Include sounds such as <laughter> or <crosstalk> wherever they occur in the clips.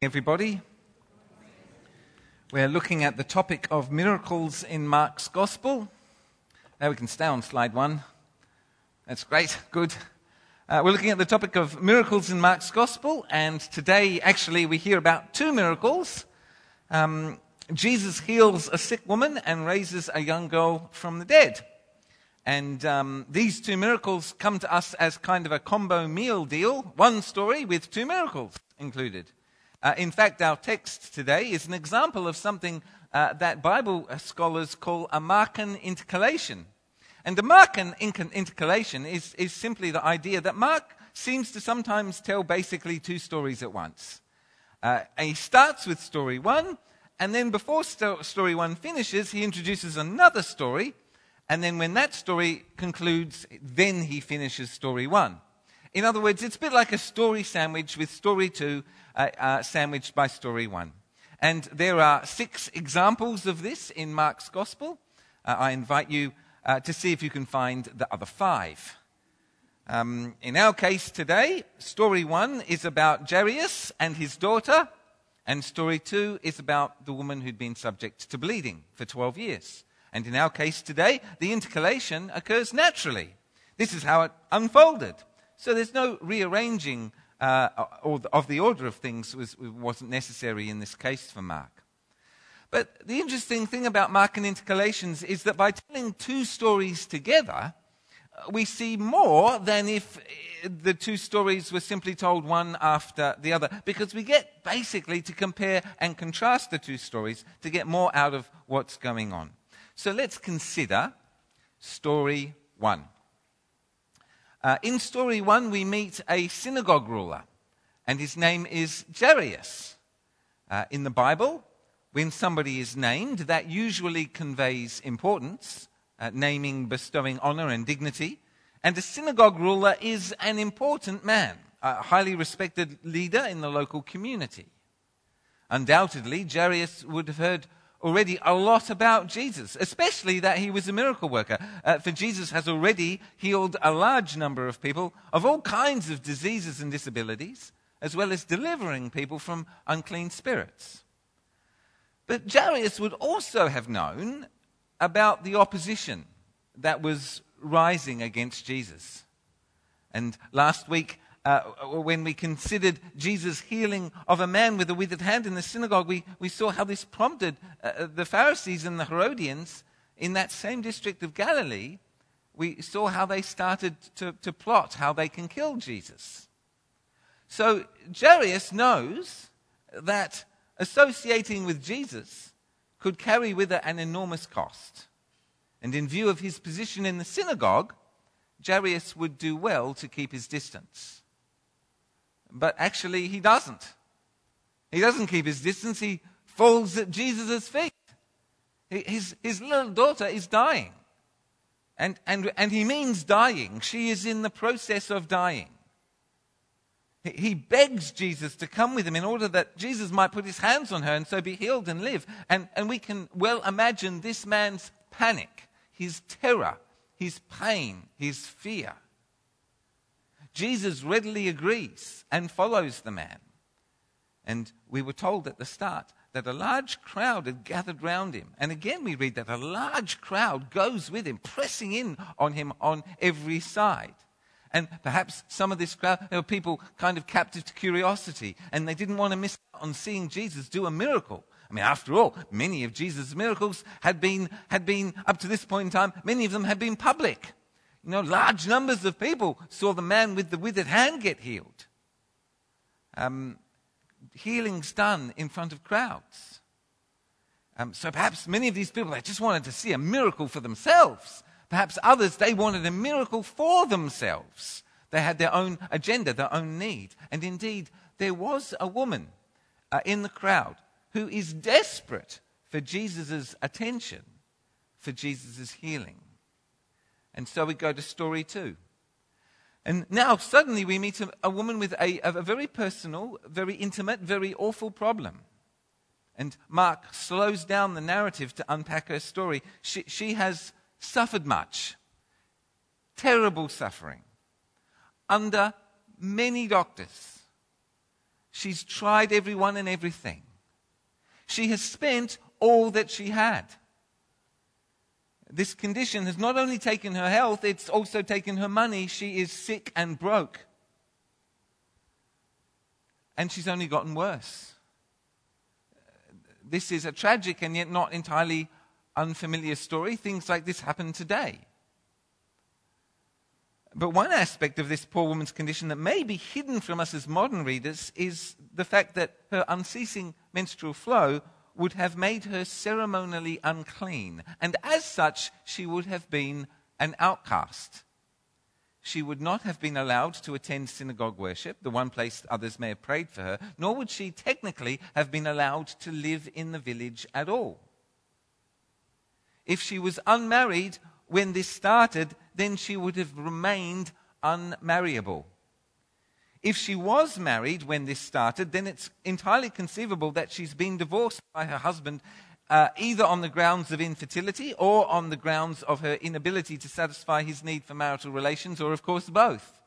everybody. We're looking at the topic of miracles in Mark's Gospel. Now we can stay on slide one. That's great, good. Uh, we're looking at the topic of miracles in Mark's Gospel, and today actually we hear about two miracles. Um, Jesus heals a sick woman and raises a young girl from the dead. And um, these two miracles come to us as kind of a combo meal deal, one story with two miracles included. Uh, in fact, our text today is an example of something uh, that Bible scholars call a Markan intercalation. And the Markan intercalation is, is simply the idea that Mark seems to sometimes tell basically two stories at once. Uh, he starts with story one, and then before sto- story one finishes, he introduces another story, and then when that story concludes, then he finishes story one. In other words, it's a bit like a story sandwich with story two uh, uh, sandwiched by story one. And there are six examples of this in Mark's Gospel. Uh, I invite you uh, to see if you can find the other five. Um, in our case today, story one is about Jairus and his daughter, and story two is about the woman who'd been subject to bleeding for 12 years. And in our case today, the intercalation occurs naturally. This is how it unfolded. So there's no rearranging uh, of the order of things was, wasn't necessary in this case for Mark. But the interesting thing about Markan intercalations is that by telling two stories together, uh, we see more than if uh, the two stories were simply told one after the other, because we get basically to compare and contrast the two stories to get more out of what's going on. So let's consider story one. Uh, in story one, we meet a synagogue ruler, and his name is Jairus. Uh, in the Bible, when somebody is named, that usually conveys importance, uh, naming, bestowing honor and dignity. And a synagogue ruler is an important man, a highly respected leader in the local community. Undoubtedly, Jairus would have heard already a lot about Jesus, especially that he was a miracle worker. Uh, for Jesus has already healed a large number of people of all kinds of diseases and disabilities, as well as delivering people from unclean spirits. But Jairus would also have known about the opposition that was rising against Jesus. And last week, uh, when we considered Jesus' healing of a man with a withered hand in the synagogue, we, we saw how this prompted uh, uh, the Pharisees and the Herodians in that same district of Galilee. We saw how they started to, to plot how they can kill Jesus. So Jairus knows that associating with Jesus could carry with it an enormous cost. And in view of his position in the synagogue, Jairus would do well to keep his distance. But actually, he doesn't. He doesn't keep his distance. He falls at Jesus' feet. His, his little daughter is dying. And, and, and he means dying. She is in the process of dying. He begs Jesus to come with him in order that Jesus might put his hands on her and so be healed and live. And, and we can well imagine this man's panic, his terror, his pain, his fear. Jesus readily agrees and follows the man. And we were told at the start that a large crowd had gathered round him. And again, we read that a large crowd goes with him, pressing in on him on every side. And perhaps some of this crowd, there were people kind of captive to curiosity, and they didn't want to miss out on seeing Jesus do a miracle. I mean, after all, many of Jesus' miracles had been, had been, up to this point in time, many of them had been public. You know, large numbers of people saw the man with the withered hand get healed. Um, healings done in front of crowds. Um, so perhaps many of these people, they just wanted to see a miracle for themselves. Perhaps others, they wanted a miracle for themselves. They had their own agenda, their own need. And indeed, there was a woman uh, in the crowd who is desperate for Jesus' attention, for Jesus' healing. And so we go to story two. And now suddenly we meet a, a woman with a, a very personal, very intimate, very awful problem. And Mark slows down the narrative to unpack her story. She, she has suffered much, terrible suffering, under many doctors. She's tried everyone and everything. She has spent all that she had. This condition has not only taken her health, it's also taken her money. She is sick and broke. And she's only gotten worse. This is a tragic and yet not entirely unfamiliar story. Things like this happen today. But one aspect of this poor woman's condition that may be hidden from us as modern readers is the fact that her unceasing menstrual flow would have made her ceremonially unclean, and as such, she would have been an outcast. She would not have been allowed to attend synagogue worship, the one place others may have prayed for her, nor would she technically have been allowed to live in the village at all. If she was unmarried when this started, then she would have remained unmarriable. If she was married when this started, then it's entirely conceivable that she's been divorced by her husband uh, either on the grounds of infertility or on the grounds of her inability to satisfy his need for marital relations, or of course both.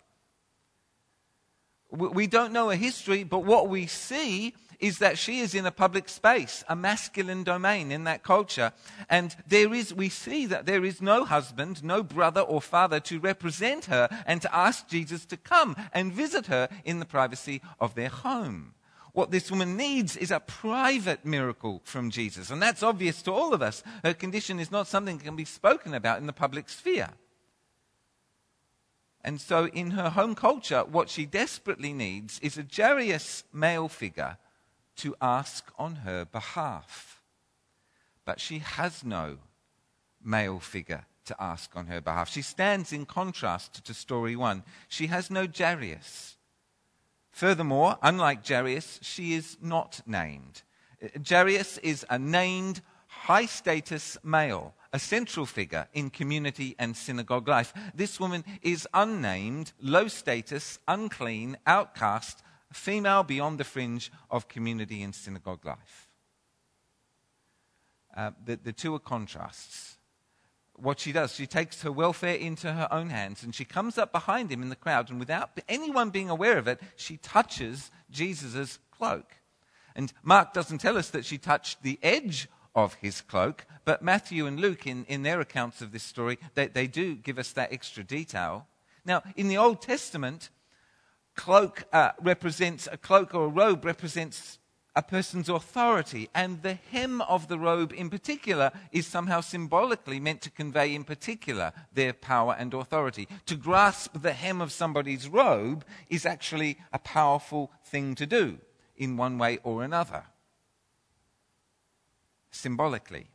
We don't know her history, but what we see is that she is in a public space, a masculine domain in that culture. And there is, we see that there is no husband, no brother or father to represent her and to ask Jesus to come and visit her in the privacy of their home. What this woman needs is a private miracle from Jesus. And that's obvious to all of us. Her condition is not something that can be spoken about in the public sphere. And so, in her home culture, what she desperately needs is a Jairus male figure to ask on her behalf. But she has no male figure to ask on her behalf. She stands in contrast to story one. She has no Jairus. Furthermore, unlike Jairus, she is not named. Jairus is a named, high status male, a central figure in community and synagogue life. This woman is unnamed, low status, unclean, outcast, female beyond the fringe of community and synagogue life. Uh, the, the two are contrasts. What she does, she takes her welfare into her own hands and she comes up behind him in the crowd, and without anyone being aware of it, she touches Jesus' cloak. And Mark doesn't tell us that she touched the edge of his cloak, but Matthew and Luke, in, in their accounts of this story, they, they do give us that extra detail. Now, in the Old Testament, cloak uh, represents, a cloak or a robe represents a person's authority, and the hem of the robe in particular is somehow symbolically meant to convey, in particular, their power and authority. To grasp the hem of somebody's robe is actually a powerful thing to do in one way or another. Symbolically.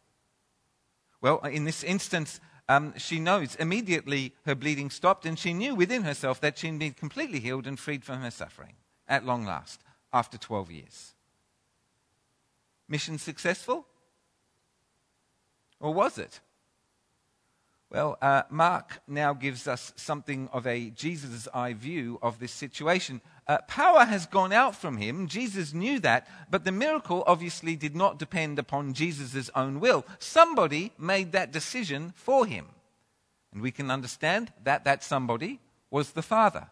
Well, in this instance, um, she knows immediately her bleeding stopped, and she knew within herself that she'd been completely healed and freed from her suffering at long last after 12 years. Mission successful? Or was it? Well, uh, Mark now gives us something of a Jesus' eye view of this situation. Uh, power has gone out from him. Jesus knew that, but the miracle obviously did not depend upon Jesus' own will. Somebody made that decision for him. And we can understand that that somebody was the Father.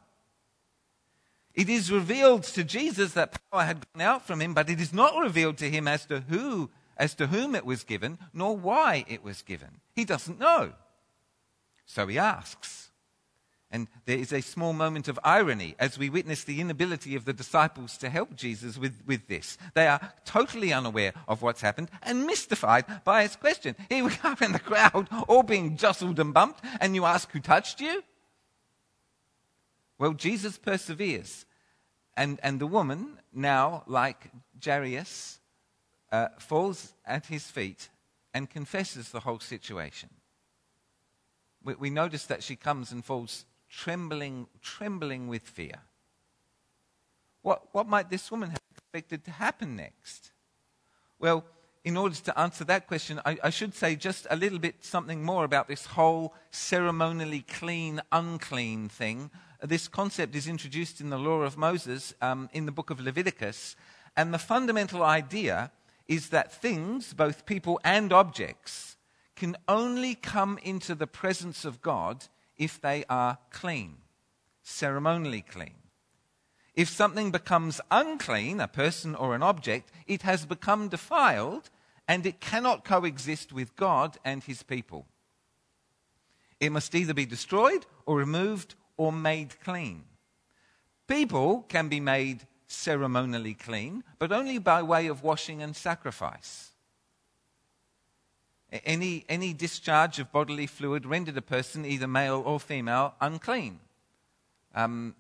It is revealed to Jesus that power had gone out from him, but it is not revealed to him as to who, as to whom it was given, nor why it was given. He doesn't know. So he asks. And there is a small moment of irony as we witness the inability of the disciples to help Jesus with, with this. They are totally unaware of what's happened and mystified by his question. Here we are in the crowd, all being jostled and bumped, and you ask, Who touched you? Well, Jesus perseveres. And, and the woman, now like Jairus, uh, falls at his feet and confesses the whole situation we, we notice that she comes and falls trembling, trembling with fear. What, what might this woman have expected to happen next? Well, in order to answer that question, I, I, should say just a little bit something more about this whole ceremonially clean, unclean thing. This concept is introduced in the law of Moses um, in the book of Leviticus. And the fundamental idea is that things, both people and objects, can only come into the presence of God if they are clean, ceremonially clean. If something becomes unclean, a person or an object, it has become defiled and it cannot coexist with God and his people. It must either be destroyed or removed or made clean. People can be made ceremonially clean, but only by way of washing and sacrifice. Any, any discharge of bodily fluid rendered a person, either male or female, unclean. Um,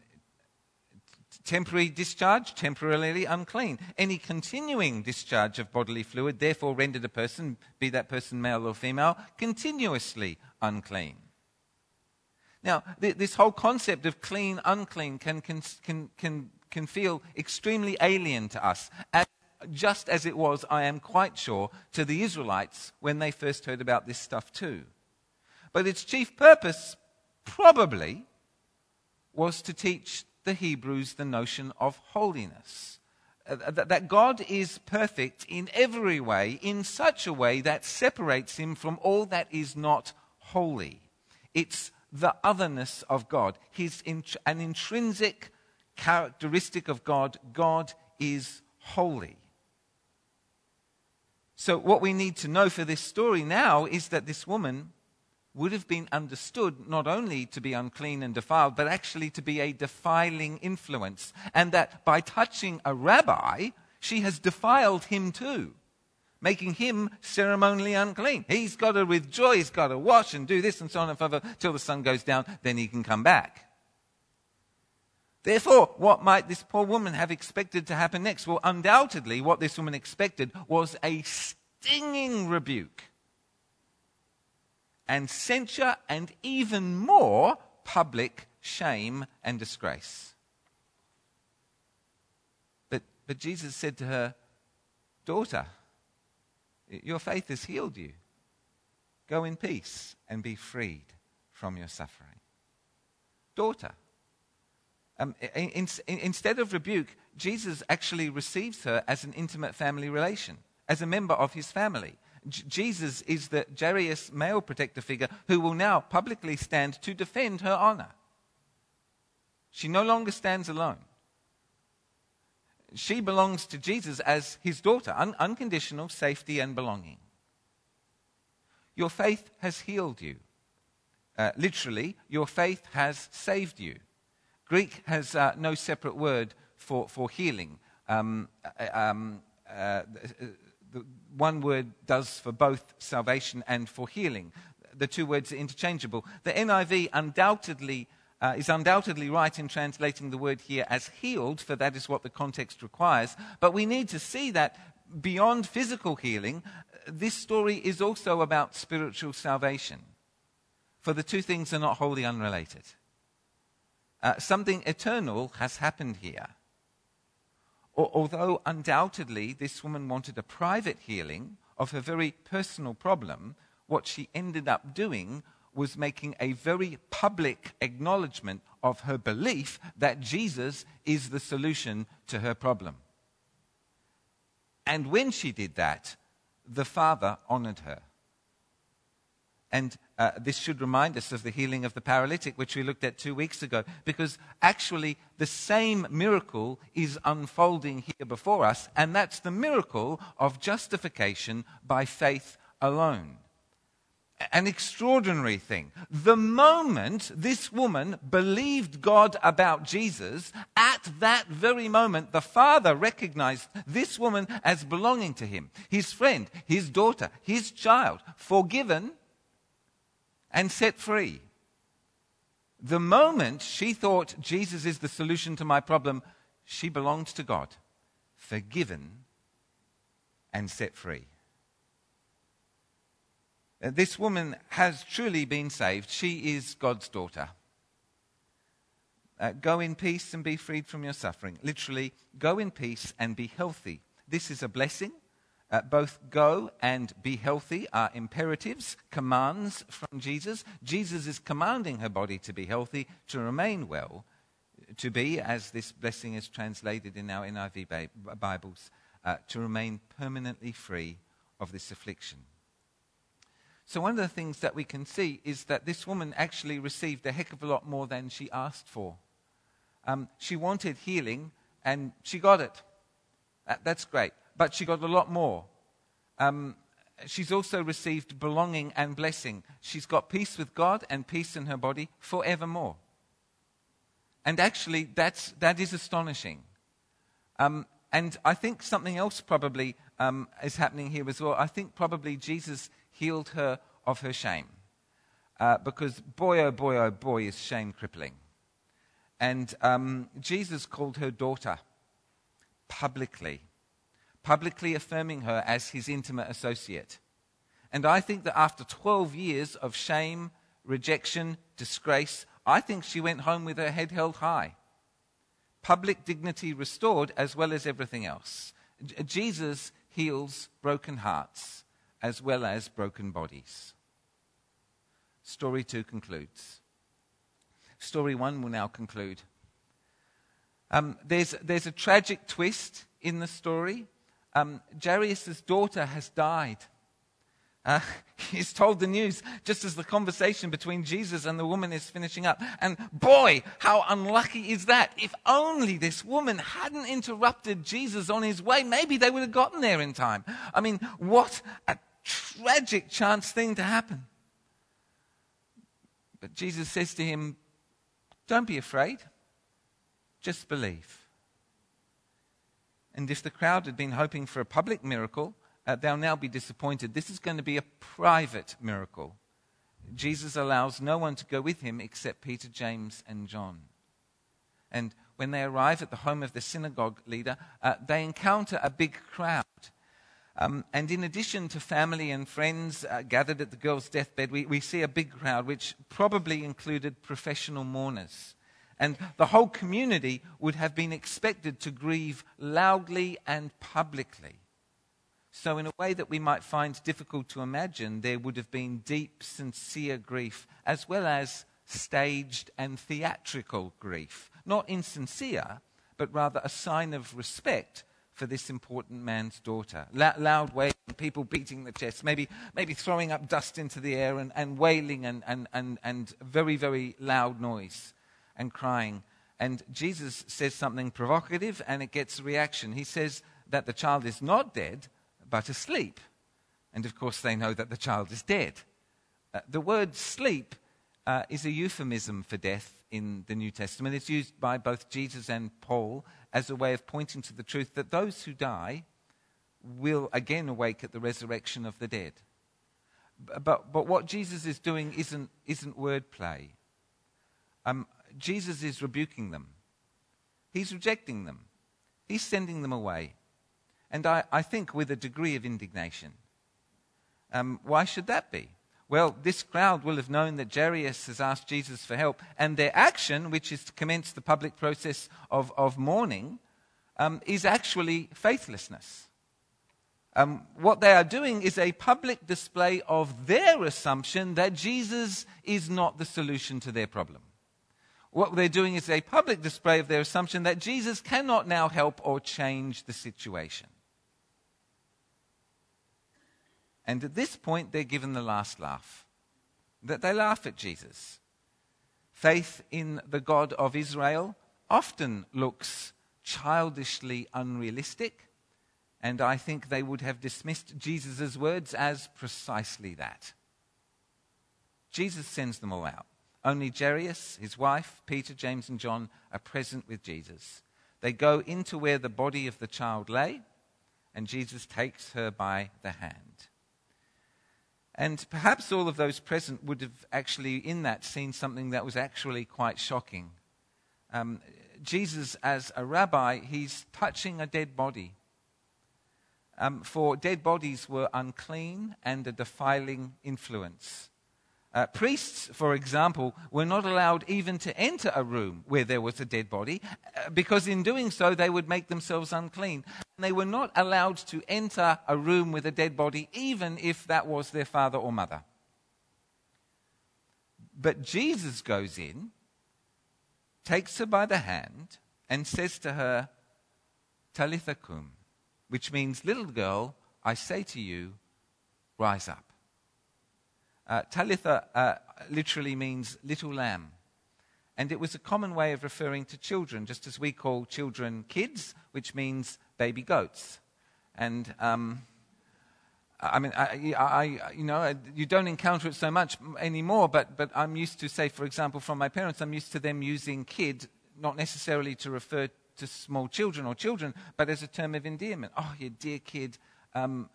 temporary discharge, temporarily unclean. Any continuing discharge of bodily fluid, therefore, rendered a person, be that person male or female, continuously unclean. Now, th- this whole concept of clean, unclean can, can, can, can, feel extremely alien to us, as, just as it was, I am quite sure, to the Israelites when they first heard about this stuff too. But its chief purpose, probably, was to teach the Hebrews the notion of holiness. Uh, that God is perfect in every way, in such a way that separates him from all that is not holy. It's the otherness of God, His an intrinsic characteristic of God. God is holy. So, what we need to know for this story now is that this woman would have been understood not only to be unclean and defiled, but actually to be a defiling influence. And that by touching a rabbi, she has defiled him too making him ceremonially unclean. He's got to, with joy, he's got to wash and do this and so on and so forth till the sun goes down, then he can come back. Therefore, what might this poor woman have expected to happen next? Well, undoubtedly, what this woman expected was a stinging rebuke and censure and even more public shame and disgrace. But, but Jesus said to her, Daughter, your faith has healed you. Go in peace and be freed from your suffering. Daughter. Um, in, in, instead of rebuke, Jesus actually receives her as an intimate family relation, as a member of his family. J- Jesus is the Jairus male protector figure who will now publicly stand to defend her honor. She no longer stands alone she belongs to Jesus as his daughter, un- unconditional safety and belonging. Your faith has healed you. Uh, literally, your faith has saved you. Greek has uh, no separate word for, for healing. Um, uh, um, uh, the one word does for both salvation and for healing. The two words are interchangeable. The NIV undoubtedly uh, is undoubtedly right in translating the word here as healed, for that is what the context requires. But we need to see that beyond physical healing, this story is also about spiritual salvation. For the two things are not wholly unrelated. Uh, something eternal has happened here. although undoubtedly this woman wanted a private healing of her very personal problem, what she ended up doing was making a very public acknowledgement of her belief that Jesus is the solution to her problem. And when she did that, the Father honored her. And uh, this should remind us of the healing of the paralytic, which we looked at two weeks ago, because actually the same miracle is unfolding here before us, and that's the miracle of justification by faith alone an extraordinary thing. The moment this woman believed God about Jesus, at that very moment, the father recognized this woman as belonging to him, his friend, his daughter, his child, forgiven and set free. The moment she thought Jesus is the solution to my problem, she belonged to God, forgiven and set free. Uh, this woman has truly been saved. She is God's daughter. Uh, go in peace and be freed from your suffering. Literally, go in peace and be healthy. This is a blessing. Uh, both go and be healthy are imperatives, commands from Jesus. Jesus is commanding her body to be healthy, to remain well, to be, as this blessing is translated in our NIV Bibles, uh, to remain permanently free of this affliction. So, one of the things that we can see is that this woman actually received a heck of a lot more than she asked for. Um, she wanted healing, and she got it. that's great. But she got a lot more. Um, she's also received belonging and blessing. She's got peace with God and peace in her body forevermore. And actually, that's, that is astonishing. Um, and I think something else probably um, is happening here as well. I think probably Jesus healed her of her shame. Uh, because boy, oh boy, oh boy, is shame crippling. And um, Jesus called her daughter publicly, publicly affirming her as his intimate associate. And I think that after 12 years of shame, rejection, disgrace, I think she went home with her head held high. Public dignity restored as well as everything else. J- Jesus heals broken hearts as well as broken bodies. Story 2 concludes. Story 1 will now conclude. Um, there's, there's a tragic twist in the story. Um, Jairus' daughter has died. Uh, <laughs> he's told the news just as the conversation between Jesus and the woman is finishing up. And boy, how unlucky is that? If only this woman hadn't interrupted Jesus on his way, maybe they would have gotten there in time. I mean, what a tragic chance thing to happen. But Jesus says to him, Don't be afraid, just believe. And if the crowd had been hoping for a public miracle, uh, they'll now be disappointed. This is going to be a private miracle. Jesus allows no one to go with him except Peter, James, and John. And when they arrive at the home of the synagogue leader, uh, they encounter a big crowd. Um, and in addition to family and friends uh, gathered at the girl's deathbed, we, we see a big crowd, which probably included professional mourners. And the whole community would have been expected to grieve loudly and publicly. So, in a way that we might find difficult to imagine, there would have been deep, sincere grief, as well as staged and theatrical grief. Not insincere, but rather a sign of respect for this important man's daughter. Loud wailing, people beating the chest, maybe, maybe throwing up dust into the air and, and wailing and, and, and, and very, very loud noise and crying. And Jesus says something provocative and it gets a reaction. He says that the child is not dead, but asleep. And of course, they know that the child is dead. Uh, the word sleep uh, is a euphemism for death in the New Testament. It's used by both Jesus and Paul as a way of pointing to the truth that those who die will again awake at the resurrection of the dead. But, but what Jesus is doing isn't, isn't wordplay. Um, Jesus is rebuking them, he's rejecting them, he's sending them away and I, I think with a degree of indignation. Um, why should that be? Well, this crowd will have known that Jairus has asked Jesus for help, and their action, which is to commence the public process of, of mourning, um, is actually faithlessness. Um, what they are doing is a public display of their assumption that Jesus is not the solution to their problem. What they're doing is a public display of their assumption that Jesus cannot now help or change the situation. And at this point, they're given the last laugh. That they laugh at Jesus. Faith in the God of Israel often looks childishly unrealistic, and I think they would have dismissed Jesus' words as precisely that. Jesus sends them all out. Only Jairus, his wife, Peter, James, and John are present with Jesus. They go into where the body of the child lay, and Jesus takes her by the hand. And perhaps all of those present would have actually, in that, seen something that was actually quite shocking. Um, Jesus, as a rabbi, he's touching a dead body. Um, for dead bodies were unclean and a defiling influence. Uh, priests, for example, were not allowed even to enter a room where there was a dead body, uh, because in doing so they would make themselves unclean. And they were not allowed to enter a room with a dead body, even if that was their father or mother. But Jesus goes in, takes her by the hand, and says to her, Talitha cum, which means, little girl, I say to you, rise up. Uh, Talitha uh, literally means little lamb. And it was a common way of referring to children, just as we call children kids, which means baby goats. And um, I mean, I, I, you know, you don't encounter it so much anymore, but, but I'm used to, say, for example, from my parents, I'm used to them using kid, not necessarily to refer to small children or children, but as a term of endearment. Oh, you dear kid, um,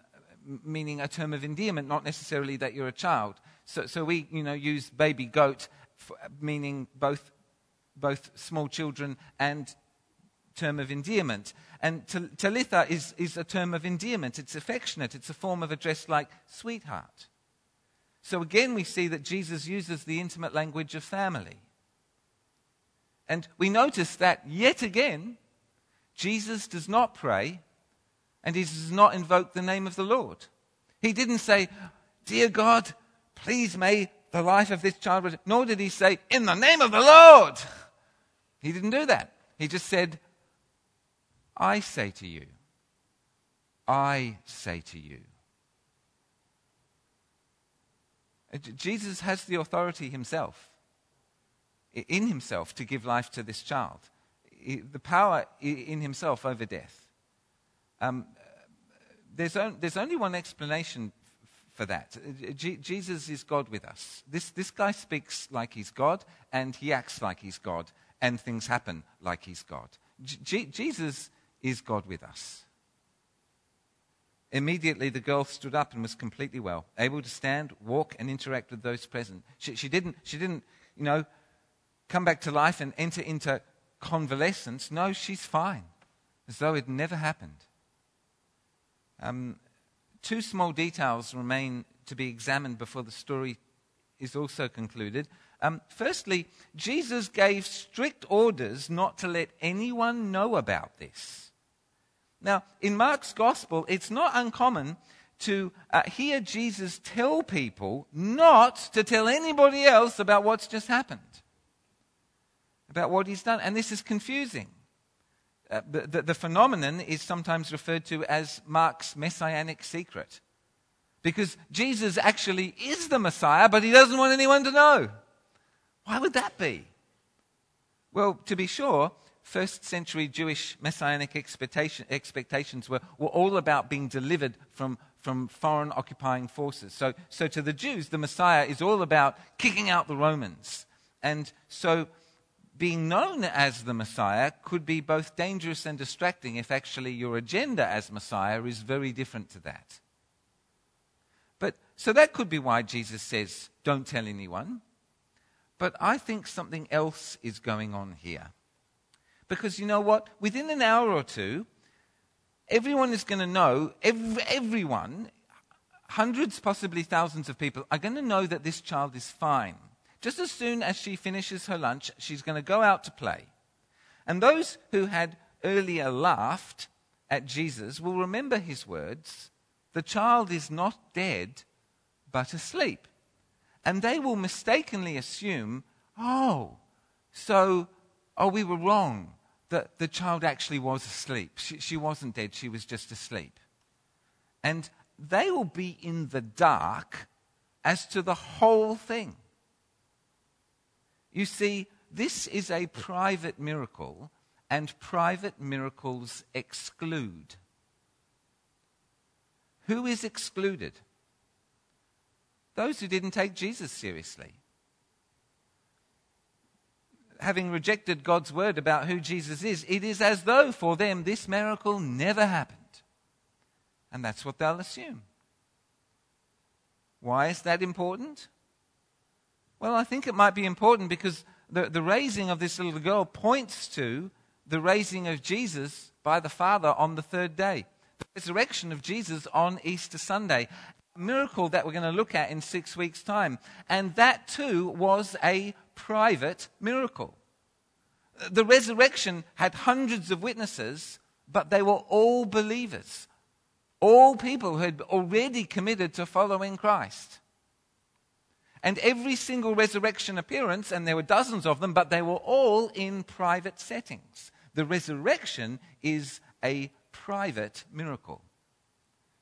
meaning a term of endearment, not necessarily that you're a child. So, so we, you know, use baby goat, for, meaning both, both small children and term of endearment. And Talitha is, is a term of endearment. It's affectionate. It's a form of address like sweetheart. So again, we see that Jesus uses the intimate language of family. And we notice that yet again, Jesus does not pray and he does not invoke the name of the Lord. He didn't say, Dear God, please may the life of this child, nor did he say, In the name of the Lord. He didn't do that. He just said, I say to you, I say to you. Uh, Jesus has the authority himself, in himself, to give life to this child. The power in himself over death. Um, there's, on, there's only one explanation for that. Uh, Jesus is God with us. This, this guy speaks like he's God, and he acts like he's God, and things happen like he's God. Jesus is God with us? Immediately, the girl stood up and was completely well, able to stand, walk, and interact with those present. She, she, didn't, she didn't, you know, come back to life and enter into convalescence. No, she's fine, as though it never happened. Um, two small details remain to be examined before the story is also concluded. Um, firstly, Jesus gave strict orders not to let anyone know about this. Now, in Mark's gospel, it's not uncommon to uh, hear Jesus tell people not to tell anybody else about what's just happened, about what he's done. And this is confusing. Uh, the, the, phenomenon is sometimes referred to as Mark's messianic secret. Because Jesus actually is the Messiah, but he doesn't want anyone to know. Why would that be? Well, to be sure, first century Jewish messianic expectation, expectations were, were all about being delivered from, from foreign occupying forces. So, so to the Jews, the Messiah is all about kicking out the Romans. And so being known as the Messiah could be both dangerous and distracting if actually your agenda as Messiah is very different to that. But so that could be why Jesus says, don't tell anyone. But I think something else is going on here. Because you know what? Within an hour or two, everyone is going to know, every, everyone, hundreds, possibly thousands of people, are going to know that this child is fine. Just as soon as she finishes her lunch, she's going to go out to play. And those who had earlier laughed at Jesus will remember his words The child is not dead, but asleep. And they will mistakenly assume, Oh, so, oh, we were wrong that the child actually was asleep. She, she wasn't dead, she was just asleep. And they will be in the dark as to the whole thing. You see, this is a private miracle, and private miracles exclude. Who is excluded? Those who didn't take Jesus seriously having rejected God's word about who Jesus is, it is as though for them this miracle never happened. And that's what they'll assume. Why is that important? Well, I think it might be important because the, the raising of this little girl points to the raising of Jesus by the Father on the third day, the resurrection of Jesus on Easter Sunday. A miracle that we're going to look at in six weeks' time. And that too was a private miracle. The resurrection had hundreds of witnesses, but they were all believers. All people who had already committed to following Christ. And every single resurrection appearance, and there were dozens of them, but they were all in private settings. The resurrection is a private miracle.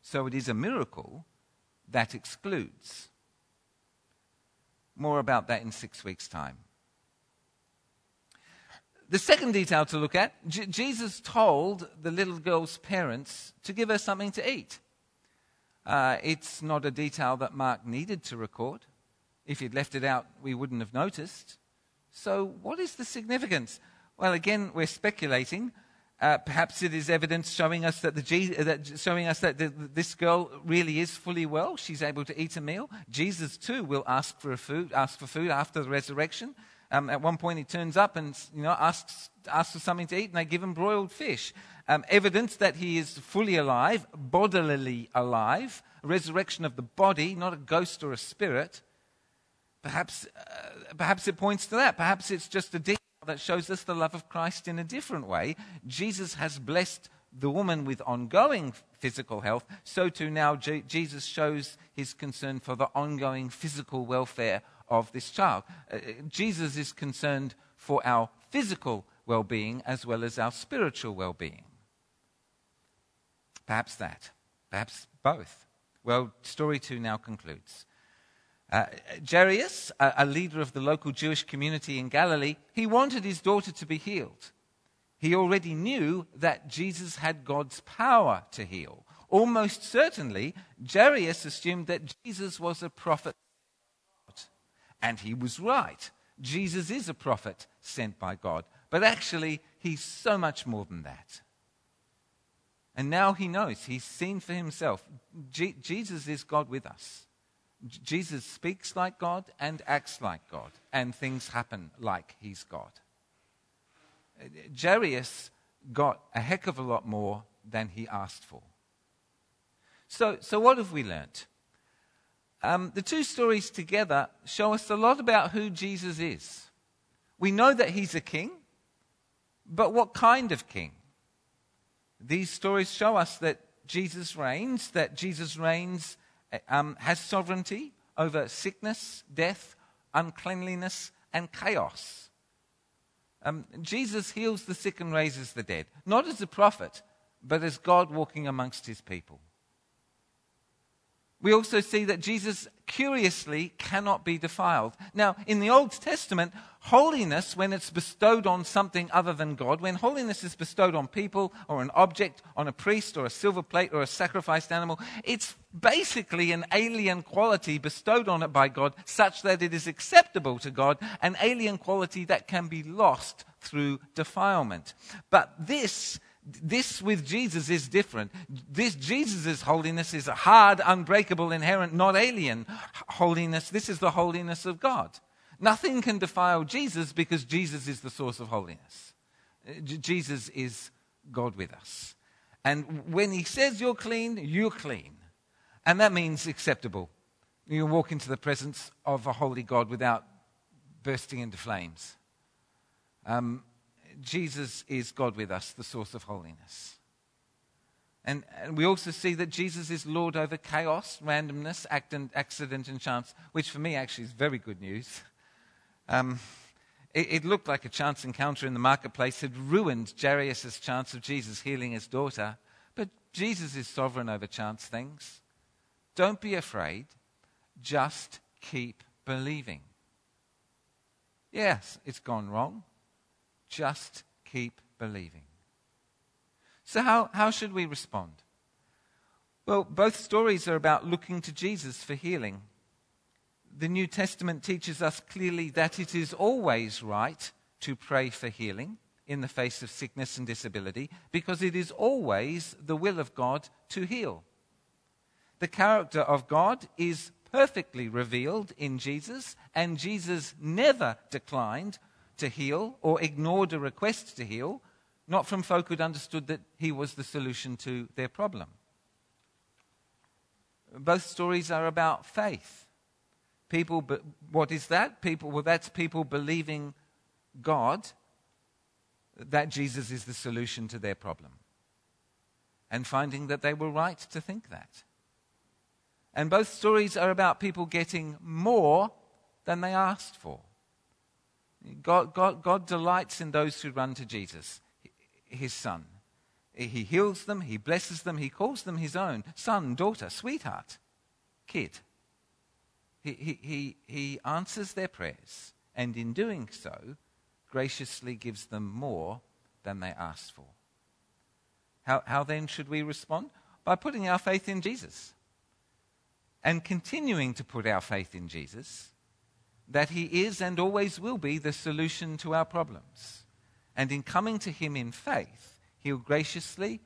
So it is a miracle that excludes. More about that in six weeks' time. the second detail to look at J- Jesus told the little girl's parents to give her something to eat. Uh, it's not a detail that Mark needed to record. If he'd left it out, we wouldn't have noticed. So, what is the significance? Well, again, we're speculating. Uh, perhaps it is evidence showing us that, the, that showing us that the, this girl really is fully well. She's able to eat a meal. Jesus too will ask for food, ask for food after the resurrection. Um, at one point, he turns up and you know asks asks for something to eat, and they give him broiled fish. Um, evidence that he is fully alive, bodily alive, resurrection of the body, not a ghost or a spirit. Perhaps, uh, perhaps it points to that. Perhaps it's just a detail that shows us the love of Christ in a different way. Jesus has blessed the woman with ongoing physical health, so too now J- Jesus shows his concern for the ongoing physical welfare of this child. Uh, Jesus is concerned for our physical well being as well as our spiritual well being. Perhaps that, perhaps both. Well, story two now concludes. Uh, Jairus, a, a leader of the local Jewish community in Galilee, he wanted his daughter to be healed. He already knew that Jesus had God's power to heal. Almost certainly, Jairus assumed that Jesus was a prophet. And he was right. Jesus is a prophet sent by God. But actually, he's so much more than that. And now he knows, he's seen for himself. Je- Jesus is God with us. Jesus speaks like God and acts like God, and things happen like he's God. Jairus got a heck of a lot more than he asked for. So, so what have we learnt? Um, the two stories together show us a lot about who Jesus is. We know that he's a king, but what kind of king? These stories show us that Jesus reigns, that Jesus reigns um, has sovereignty over sickness, death, uncleanliness, and chaos. Um, Jesus heals the sick and raises the dead, not as a prophet, but as God walking amongst his people. We also see that Jesus curiously cannot be defiled. Now, in the Old Testament, holiness, when it's bestowed on something other than God, when holiness is bestowed on people or an object, on a priest or a silver plate or a sacrificed animal, it's basically an alien quality bestowed on it by God such that it is acceptable to God, an alien quality that can be lost through defilement. But this this with Jesus is different. This Jesus' holiness is a hard, unbreakable, inherent, not alien holiness. This is the holiness of God. Nothing can defile Jesus because Jesus is the source of holiness. J- Jesus is God with us. And when he says you're clean, you're clean. And that means acceptable. You walk into the presence of a holy God without bursting into flames. Um, Jesus is God with us, the source of holiness. And, and, we also see that Jesus is Lord over chaos, randomness, accident, and chance, which for me actually is very good news. Um, it, it, looked like a chance encounter in the marketplace had ruined Jairus' chance of Jesus healing his daughter. But Jesus is sovereign over chance things. Don't be afraid, just keep believing. Yes, it's gone wrong. Just keep believing. So, how, how should we respond? Well, both stories are about looking to Jesus for healing. The New Testament teaches us clearly that it is always right to pray for healing in the face of sickness and disability because it is always the will of God to heal. The character of God is perfectly revealed in Jesus, and Jesus never declined to heal or ignored a request to heal, not from folk who'd understood that he was the solution to their problem. Both stories are about faith. People, but what is that? People, well, that's people believing God that Jesus is the solution to their problem and finding that they were right to think that. And both stories are about people getting more than they asked for. God, God, God delights in those who run to Jesus, his son. He heals them, he blesses them, he calls them his own son, daughter, sweetheart, kid. He, he, he, he answers their prayers, and in doing so, graciously gives them more than they asked for. How, how then should we respond? By putting our faith in Jesus and continuing to put our faith in Jesus, that He is and always will be the solution to our problems. And in coming to Him in faith, He'll graciously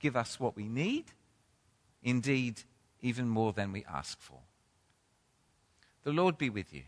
give us what we need, indeed, even more than we ask for. The Lord be with you.